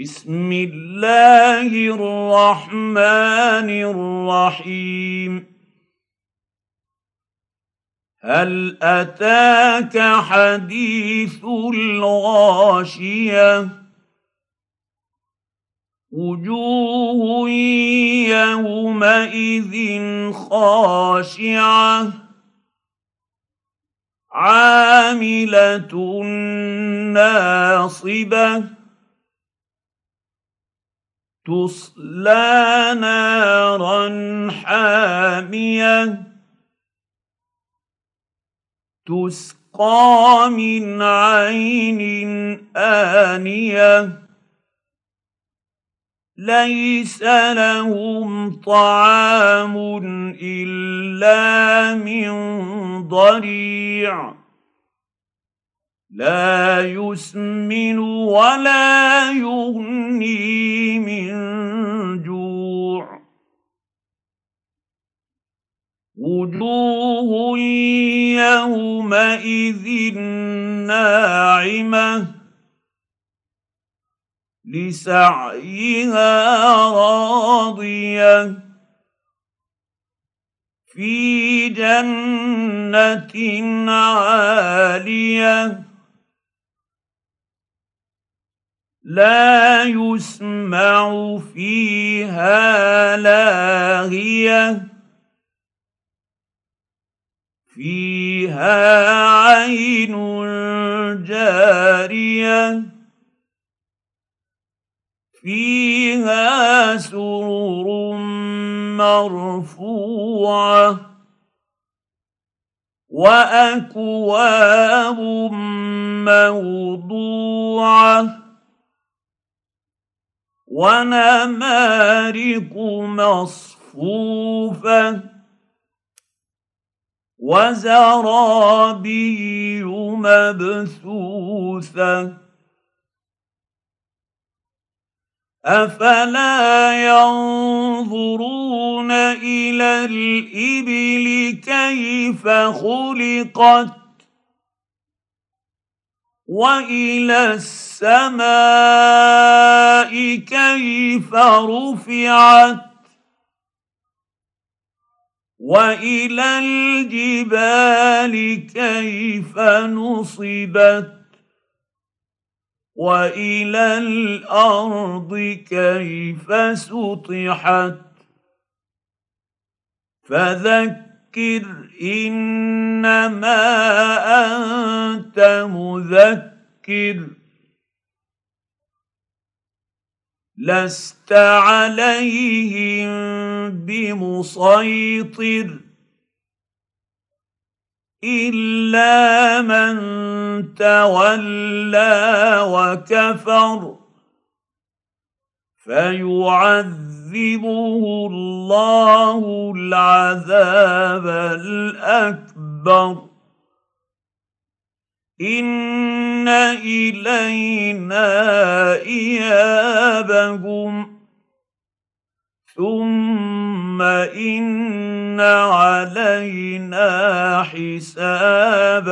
بسم الله الرحمن الرحيم. هل أتاك حديث الغاشية؟ وجوه يومئذ خاشعة. عاملة ناصبة. تصلى نارا حامية. تسقى من عين آنية. ليس لهم طعام إلا من ضريع. لا يسمن ولا يغني من جوع. وجوه يومئذ ناعمة لسعيها راضية. في جنة عالية لا يسمع فيها لاغية. فيها عين جارية. فيها سرر مرفوعة. وأكواب موضوعة. ونمارق مصفوفة وزرابي مبثوثة. أفلا ينظرون إلى الإبل كيف خلقت وإلى السماء كيف رفعت وإلى الجبال كيف نصبت وإلى الأرض كيف سطحت فذكر إنما أنت مذكر لست عليهم بمسيطر إلا من تولى وكفر فيعذبه الله العذاب الأكبر ان الينا ايابهم ثم ان علينا حسابهم